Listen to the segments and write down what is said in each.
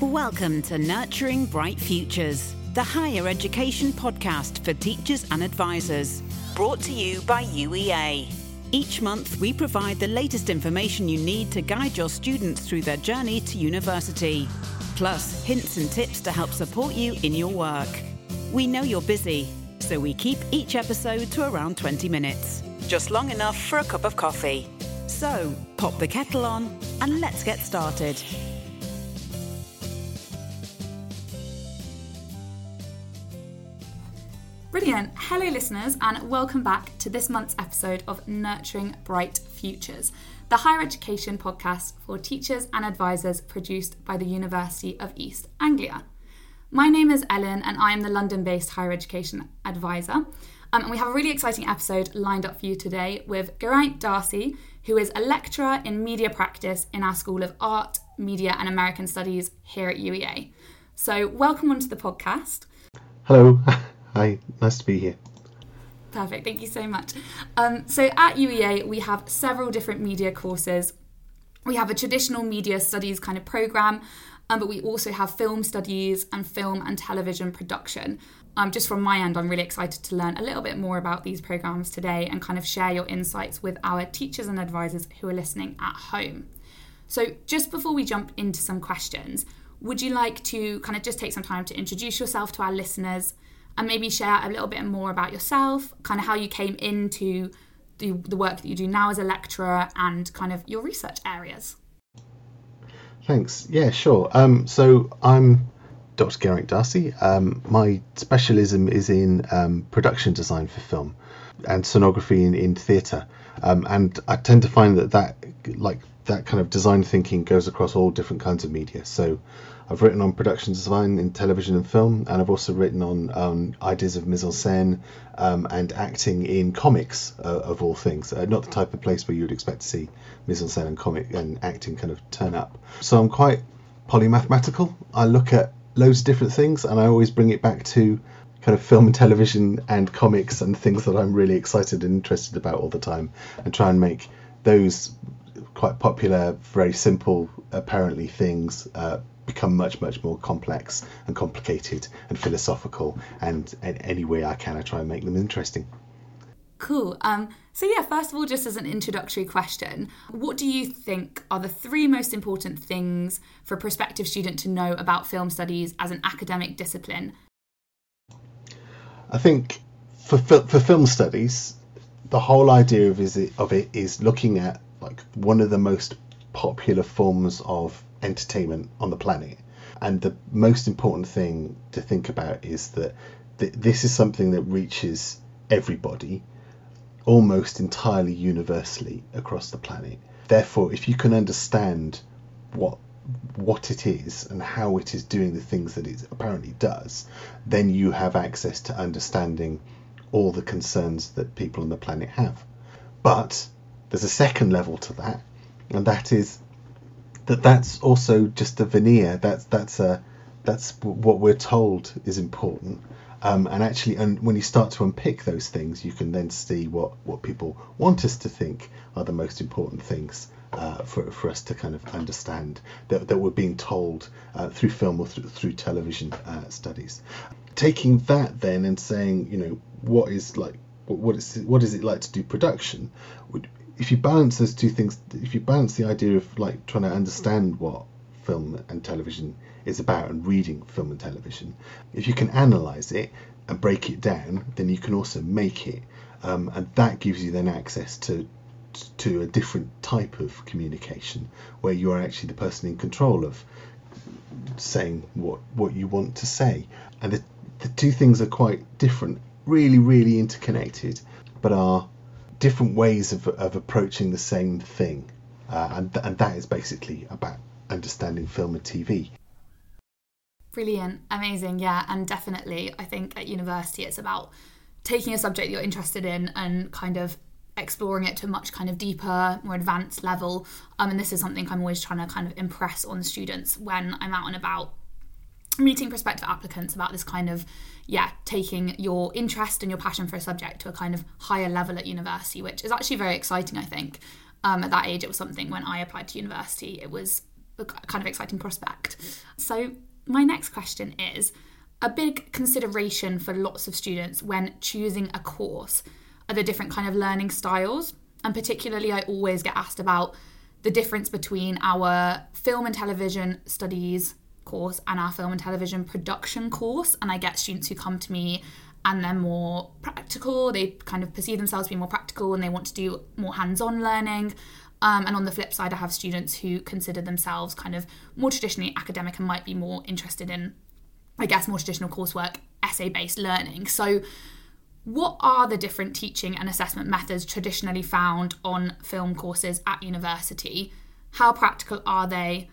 Welcome to Nurturing Bright Futures, the higher education podcast for teachers and advisors, brought to you by UEA. Each month, we provide the latest information you need to guide your students through their journey to university, plus hints and tips to help support you in your work. We know you're busy, so we keep each episode to around 20 minutes, just long enough for a cup of coffee. So, pop the kettle on and let's get started. Brilliant. Hello, listeners, and welcome back to this month's episode of Nurturing Bright Futures, the higher education podcast for teachers and advisors produced by the University of East Anglia. My name is Ellen, and I am the London based higher education advisor. Um, and we have a really exciting episode lined up for you today with Geraint D'Arcy, who is a lecturer in media practice in our School of Art, Media and American Studies here at UEA. So, welcome onto the podcast. Hello. Hi, nice to be here. Perfect, thank you so much. Um, so at UEA, we have several different media courses. We have a traditional media studies kind of program, um, but we also have film studies and film and television production. Um, just from my end, I'm really excited to learn a little bit more about these programs today and kind of share your insights with our teachers and advisors who are listening at home. So, just before we jump into some questions, would you like to kind of just take some time to introduce yourself to our listeners? And maybe share a little bit more about yourself, kind of how you came into the, the work that you do now as a lecturer and kind of your research areas. Thanks. Yeah, sure. Um, so I'm Dr. Geraint D'Arcy. Um, my specialism is in um, production design for film and scenography in, in theatre. Um, and I tend to find that that like that kind of design thinking goes across all different kinds of media. So I've written on production design in television and film, and I've also written on um, ideas of mise en scène um, and acting in comics, uh, of all things. Uh, not the type of place where you would expect to see mise en scène and comic and acting kind of turn up. So I'm quite polymathematical. I look at loads of different things, and I always bring it back to kind of film and television and comics and things that I'm really excited and interested about all the time, and try and make those quite popular, very simple, apparently things uh, become much much more complex and complicated and philosophical and, and any way I can I try and make them interesting. Cool. Um, so yeah, first of all, just as an introductory question, what do you think are the three most important things for a prospective student to know about film studies as an academic discipline? I think for for film studies, the whole idea of is it, of it is looking at like one of the most popular forms of entertainment on the planet. And the most important thing to think about is that th- this is something that reaches everybody almost entirely universally across the planet. Therefore, if you can understand what what it is and how it is doing the things that it apparently does, then you have access to understanding all the concerns that people on the planet have. But there's a second level to that, and that is that that's also just a veneer. That's that's a that's what we're told is important. Um, and actually, and when you start to unpick those things, you can then see what, what people want us to think are the most important things uh, for, for us to kind of understand that, that we're being told uh, through film or through, through television uh, studies. Taking that then and saying, you know, what is like, what is what is it like to do production? If you balance those two things, if you balance the idea of like trying to understand what film and television is about and reading film and television, if you can analyze it and break it down, then you can also make it, um, and that gives you then access to to a different type of communication where you are actually the person in control of saying what what you want to say, and the the two things are quite different, really really interconnected, but are different ways of, of approaching the same thing. Uh, and, th- and that is basically about understanding film and TV. Brilliant, amazing, yeah, and definitely, I think at university it's about taking a subject you're interested in and kind of exploring it to a much kind of deeper, more advanced level. Um, and this is something I'm always trying to kind of impress on students when I'm out and about meeting prospective applicants about this kind of yeah taking your interest and your passion for a subject to a kind of higher level at university which is actually very exciting i think um, at that age it was something when i applied to university it was a kind of exciting prospect. So, my next question is a big consideration for lots of students when choosing a course are the different kind of learning styles. And particularly, I always get asked about the difference between our film and television studies course and our film and television production course. And I get students who come to me and they're more practical, they kind of perceive themselves to be more practical and they want to do more hands on learning. Um, and on the flip side, I have students who consider themselves kind of more traditionally academic and might be more interested in, I guess, more traditional coursework, essay based learning. So, what are the different teaching and assessment methods traditionally found on film courses at university? How practical are they?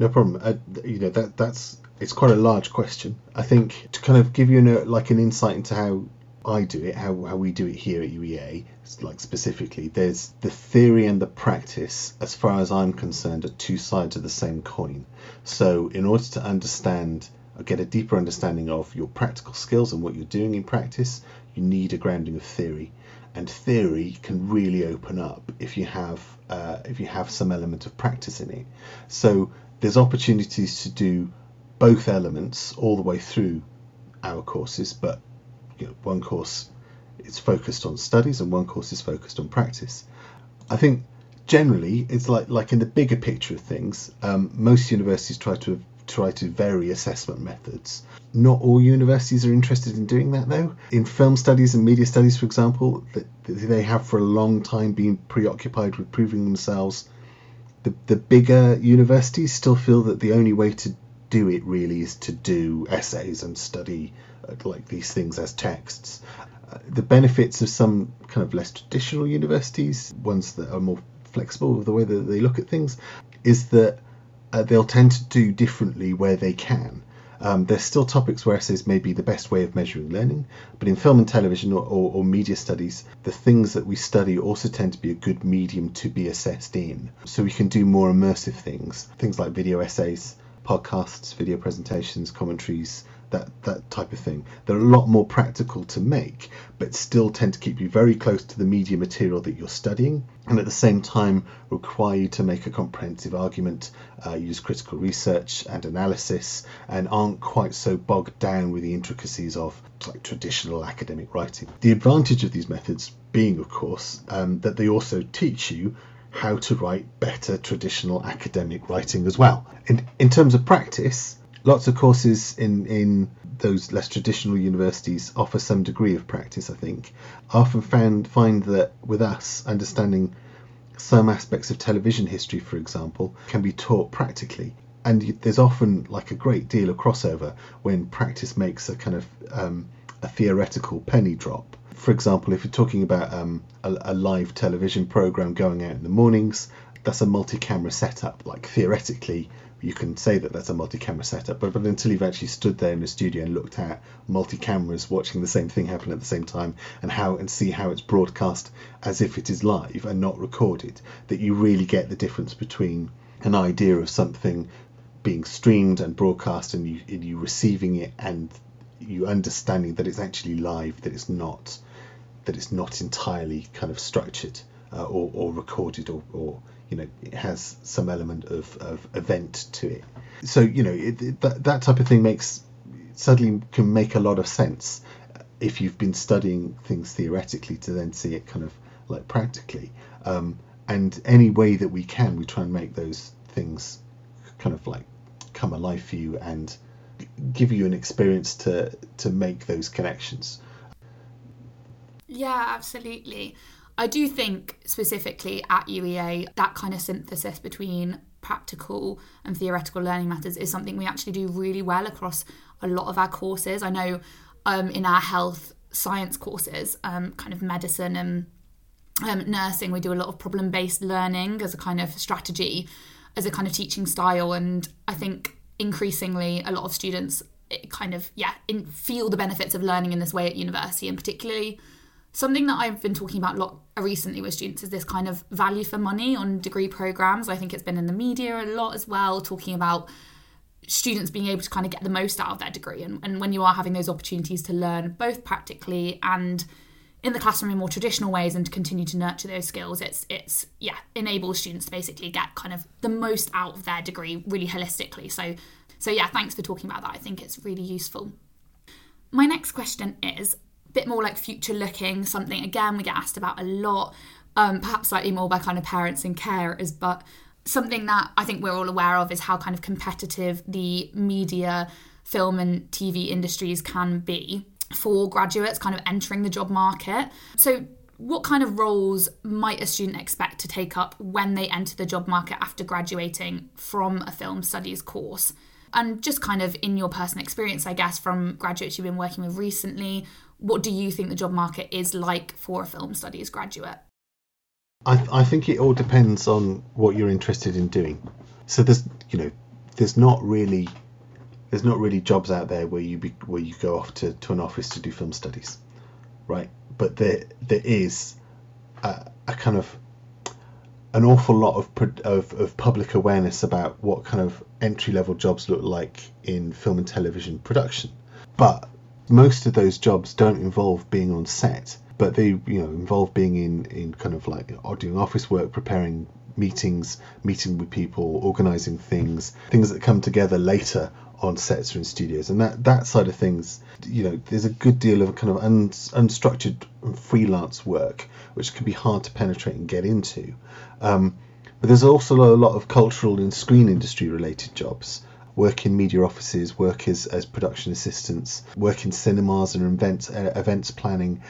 No problem. Uh, you know that that's it's quite a large question. I think to kind of give you an, like an insight into how I do it, how, how we do it here at UEA, like specifically, there's the theory and the practice, as far as I'm concerned, are two sides of the same coin. So, in order to understand or get a deeper understanding of your practical skills and what you're doing in practice, you need a grounding of theory. And theory can really open up if you have uh, if you have some element of practice in it. So there's opportunities to do both elements all the way through our courses, but you know, one course is focused on studies and one course is focused on practice. I think generally it's like like in the bigger picture of things, um, most universities try to try to vary assessment methods. Not all universities are interested in doing that though. In film studies and media studies, for example, they have for a long time been preoccupied with proving themselves. The, the bigger universities still feel that the only way to do it really is to do essays and study uh, like these things as texts. Uh, the benefits of some kind of less traditional universities, ones that are more flexible with the way that they look at things, is that uh, they'll tend to do differently where they can. Um, there's still topics where essays may be the best way of measuring learning, but in film and television or, or, or, media studies, the things that we study also tend to be a good medium to be assessed in. So we can do more immersive things, things like video essays, podcasts, video presentations, commentaries, that that type of thing. They're a lot more practical to make, but still tend to keep you very close to the media material that you're studying, and at the same time require you to make a comprehensive argument, uh, use critical research and analysis, and aren't quite so bogged down with the intricacies of like traditional academic writing. The advantage of these methods being, of course, um, that they also teach you how to write better traditional academic writing as well. In, in terms of practice, lots of courses in, in those less traditional universities offer some degree of practice, I think. I often found, find that with us, understanding some aspects of television history, for example, can be taught practically. And there's often like a great deal of crossover when practice makes a kind of um, a theoretical penny drop for example, if you're talking about um, a, a, live television program going out in the mornings, that's a multi-camera setup. Like theoretically, you can say that that's a multi-camera setup, but, but until you've actually stood there in the studio and looked at multi-cameras watching the same thing happen at the same time and how and see how it's broadcast as if it is live and not recorded, that you really get the difference between an idea of something being streamed and broadcast and you, and you receiving it and you understanding that it's actually live, that it's not that it's not entirely kind of structured uh, or, or recorded or, or you know it has some element of, of event to it. So you know it, it, that, that type of thing makes suddenly can make a lot of sense if you've been studying things theoretically to then see it kind of like practically. Um, and any way that we can we try and make those things kind of like come alive for you and give you an experience to to make those connections. Yeah, absolutely. I do think specifically at UEA that kind of synthesis between practical and theoretical learning matters is something we actually do really well across a lot of our courses. I know um, in our health science courses, um, kind of medicine and um, nursing, we do a lot of problem based learning as a kind of strategy, as a kind of teaching style. And I think increasingly a lot of students kind of, yeah, in, feel the benefits of learning in this way at university and particularly Something that I've been talking about a lot recently with students is this kind of value for money on degree programs. I think it's been in the media a lot as well, talking about students being able to kind of get the most out of their degree. And, and when you are having those opportunities to learn both practically and in the classroom in more traditional ways and to continue to nurture those skills it's it's yeah enables students to basically get kind of the most out of their degree really holistically so so yeah thanks for talking about that i think it's really useful my next question is bit more like future looking something again we get asked about a lot um, perhaps slightly more by kind of parents and carers but something that i think we're all aware of is how kind of competitive the media film and tv industries can be for graduates kind of entering the job market. So, what kind of roles might a student expect to take up when they enter the job market after graduating from a film studies course? And just kind of in your personal experience, I guess, from graduates you've been working with recently, what do you think the job market is like for a film studies graduate? I, I think it all depends on what you're interested in doing. So there's, you know, there's not really there's not really jobs out there where you be, where you go off to, to an office to do film studies, right? But there there is a, a kind of an awful lot of, of of public awareness about what kind of entry level jobs look like in film and television production, but most of those jobs don't involve being on set, but they you know involve being in in kind of like doing office work, preparing meetings, meeting with people, organizing things, things that come together later on sets or in studios, and that that side of things, you know, there's a good deal of kind of un, unstructured freelance work which can be hard to penetrate and get into. Um, but there's also a lot of cultural and screen industry related jobs. Work in media offices, work as, as production assistants, work in cinemas and events, uh, events planning,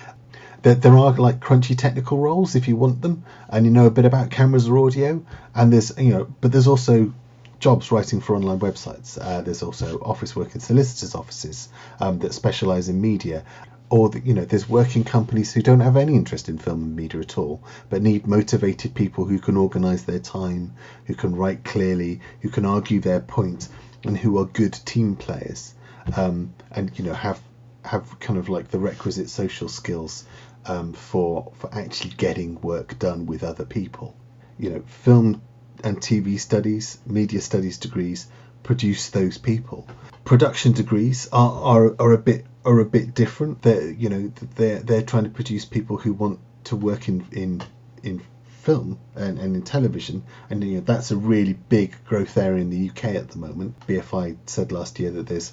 there, there are like crunchy technical roles if you want them and you know a bit about cameras or audio and there's you know but there's also jobs writing for online websites. Uh, there's also office work in solicitors' offices um, that specialise in media. Or you know, there's working companies who don't have any interest in film and media at all, but need motivated people who can organise their time, who can write clearly, who can argue their point, and who are good team players, um, and you know have have kind of like the requisite social skills um, for for actually getting work done with other people. You know, film and TV studies, media studies degrees produce those people. Production degrees are, are, are a bit are a bit different. They're you know they're they're trying to produce people who want to work in in in film and, and in television and you know that's a really big growth area in the UK at the moment. BFI said last year that there's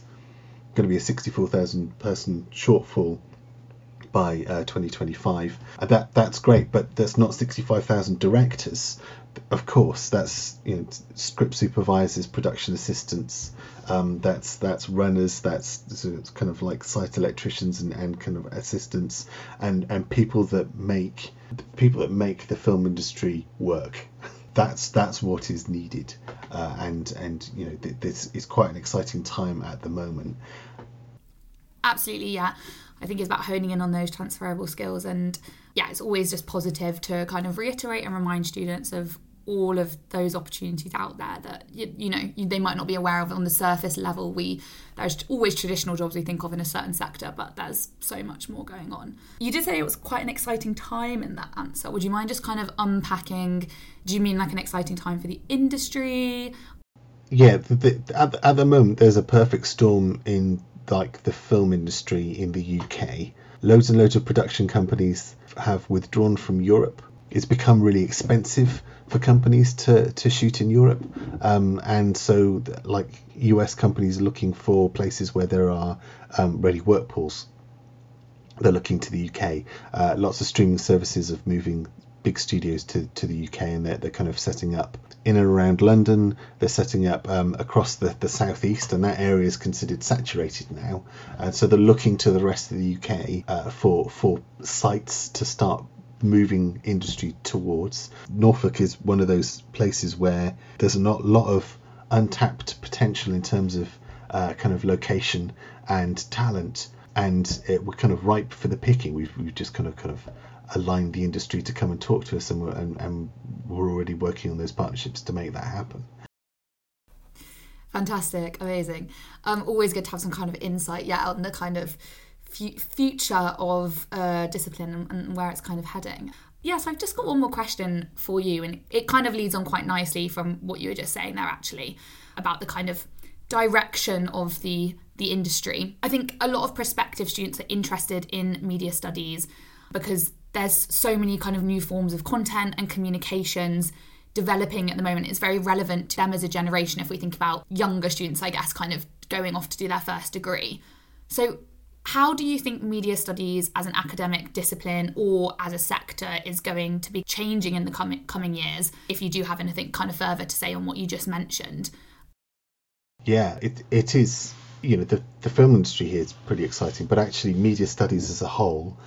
going to be a 64,000 person shortfall by uh, 2025. And that that's great, but there's not 65,000 directors of course, that's you know script supervisors, production assistants, um, that's that's runners, that's kind of like site electricians and, and kind of assistants, and and people that make people that make the film industry work. That's that's what is needed, uh, and and you know th- this is quite an exciting time at the moment. Absolutely, yeah. I think it's about honing in on those transferable skills and yeah, it's always just positive to kind of reiterate and remind students of all of those opportunities out there that you, you know you, they might not be aware of on the surface level. We there's always traditional jobs we think of in a certain sector but there's so much more going on. You did say it was quite an exciting time in that answer. Would you mind just kind of unpacking do you mean like an exciting time for the industry? Yeah the, the, at, at the moment there's a perfect storm in like the film industry in the UK loads and loads of production companies have withdrawn from Europe it's become really expensive for companies to, to shoot in Europe. Um, and so, like US companies looking for places where there are um, ready work pools. They're looking to the UK. Uh, lots of streaming services are moving big studios to, to the UK and they're, they're kind of setting up in and around London. They're setting up um, across the, the southeast, and that area is considered saturated now. And so they're looking to the rest of the UK uh, for for sites to start moving industry towards. Norfolk is one of those places where there's a lot, lot of untapped potential in terms of uh, kind of location and talent, and it, we're kind of ripe for the picking. We've, we've just kind of kind of aligned the industry to come and talk to us, and we're, and, and we're already working on those partnerships to make that happen. Fantastic, amazing. Um, always good to have some kind of insight, yeah, on the kind of future of uh, discipline and, where it's kind of heading. Yes, I've just got one more question for you, and it kind of leads on quite nicely from what you were just saying there, actually, about the kind of direction of the the industry. I think a lot of prospective students are interested in media studies, because there's so many kind of new forms of content and communications developing at the moment. It's very relevant to them as a generation if we think about younger students, I guess, kind of going off to do their first degree. So, how do you think media studies as an academic discipline or as a sector is going to be changing in the coming, coming years? If you do have anything kind of further to say on what you just mentioned. Yeah, it, it is. You know, the, the film industry here is pretty exciting, but actually, media studies as a whole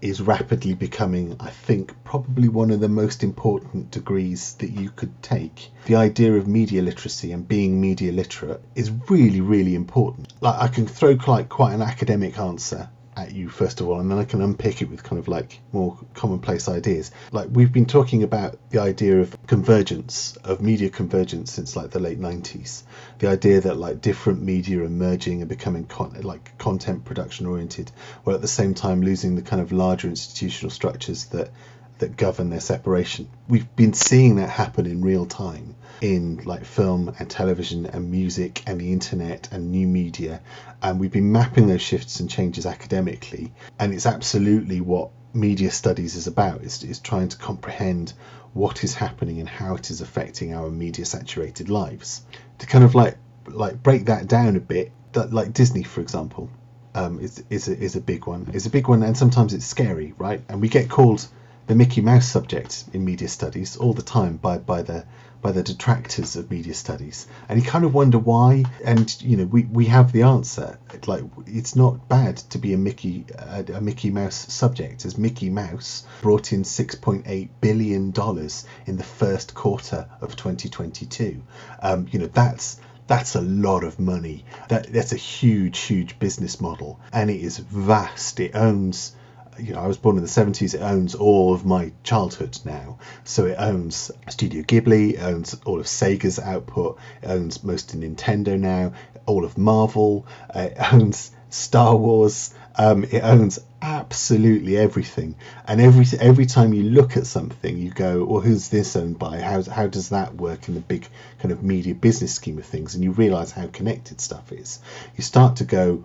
is rapidly becoming, I think, probably one of the most important degrees that you could take. The idea of media literacy and being media literate is really, really important. Like I can throw quite quite an academic answer at you first of all, and then I can unpick it with kind of like more commonplace ideas. Like we've been talking about the idea of convergence, of media convergence since like the late 90s. The idea that like different media are merging and becoming con- like content production oriented, while at the same time losing the kind of larger institutional structures that that govern their separation. We've been seeing that happen in real time in like film and television and music and the internet and new media and we've been mapping those shifts and changes academically and it's absolutely what media studies is about. Is, is trying to comprehend what is happening and how it is affecting our media saturated lives. To kind of like like break that down a bit that like disney for example um, is, is, a, is a big one. Is a big one and sometimes it's scary right? And we get called the mickey mouse subject in media studies all the time by by the by the detractors of media studies. And you kind of wonder why and you know we, we have the answer. Like it's not bad to be a mickey a, a mickey mouse subject as mickey mouse brought in 6.8 billion dollars in the first quarter of 2022 um, you know that's that's a lot of money. That that's a huge huge business model. And it is vast. It owns you know, I was born in the 70s. It owns all of my childhood now. So it owns Studio Ghibli, it owns all of Sega's output, it owns most of Nintendo now, all of Marvel, it owns Star Wars, um, it owns absolutely everything. And every every time you look at something, you go, well, who's this owned by? How, how does that work in the big kind of media business scheme of things? And you realize how connected stuff is. You start to go,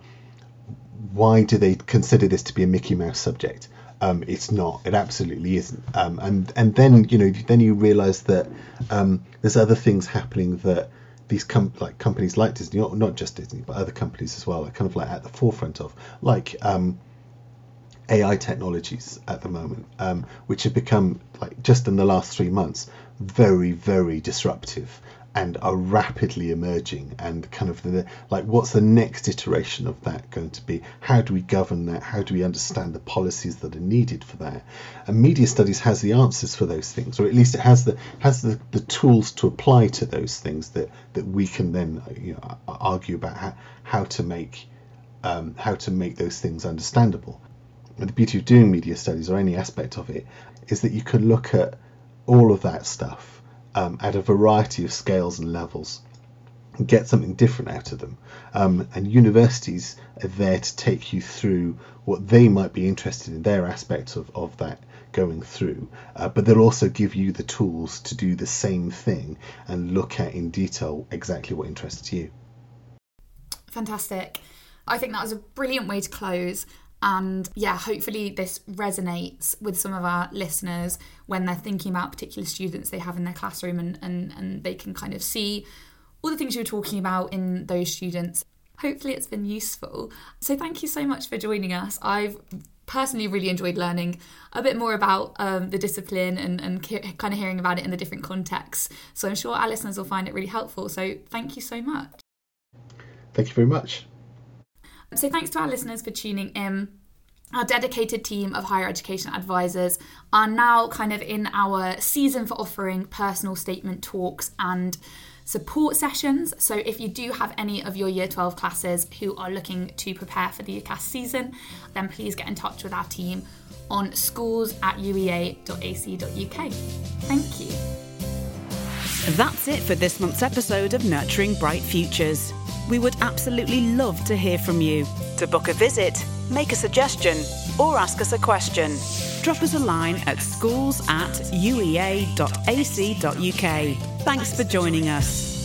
why do they consider this to be a Mickey Mouse subject? Um, it's not. It absolutely isn't. Um, and and then you know then you realise that um, there's other things happening that these com- like companies like Disney, not, not just Disney, but other companies as well, are kind of like at the forefront of, like um, AI technologies at the moment, um, which have become like just in the last three months very very disruptive and are rapidly emerging and kind of the like what's the next iteration of that going to be? How do we govern that? How do we understand the policies that are needed for that? And media studies has the answers for those things or at least it has the has the, the tools to apply to those things that that we can then you know argue about how, how to make um, how to make those things understandable. And the beauty of doing media studies or any aspect of it is that you can look at all of that stuff um, at a variety of scales and levels and get something different out of them. Um, and universities are there to take you through what they might be interested in, their aspects of, of that going through. Uh, but they'll also give you the tools to do the same thing and look at in detail exactly what interests you. Fantastic. I think that was a brilliant way to close. And yeah, hopefully this resonates with some of our listeners when they're thinking about particular students they have in their classroom and, and, and they can kind of see all the things you were talking about in those students. Hopefully it's been useful. So thank you so much for joining us. I've personally really enjoyed learning a bit more about um, the discipline and, and kind of hearing about it in the different contexts. So I'm sure our listeners will find it really helpful. So thank you so much. Thank you very much. So, thanks to our listeners for tuning in. Our dedicated team of higher education advisors are now kind of in our season for offering personal statement talks and support sessions. So, if you do have any of your year 12 classes who are looking to prepare for the UCAS season, then please get in touch with our team on schools at uea.ac.uk. Thank you. That's it for this month's episode of Nurturing Bright Futures. We would absolutely love to hear from you. To book a visit, make a suggestion, or ask us a question, drop us a line at schools at uea.ac.uk. Thanks for joining us.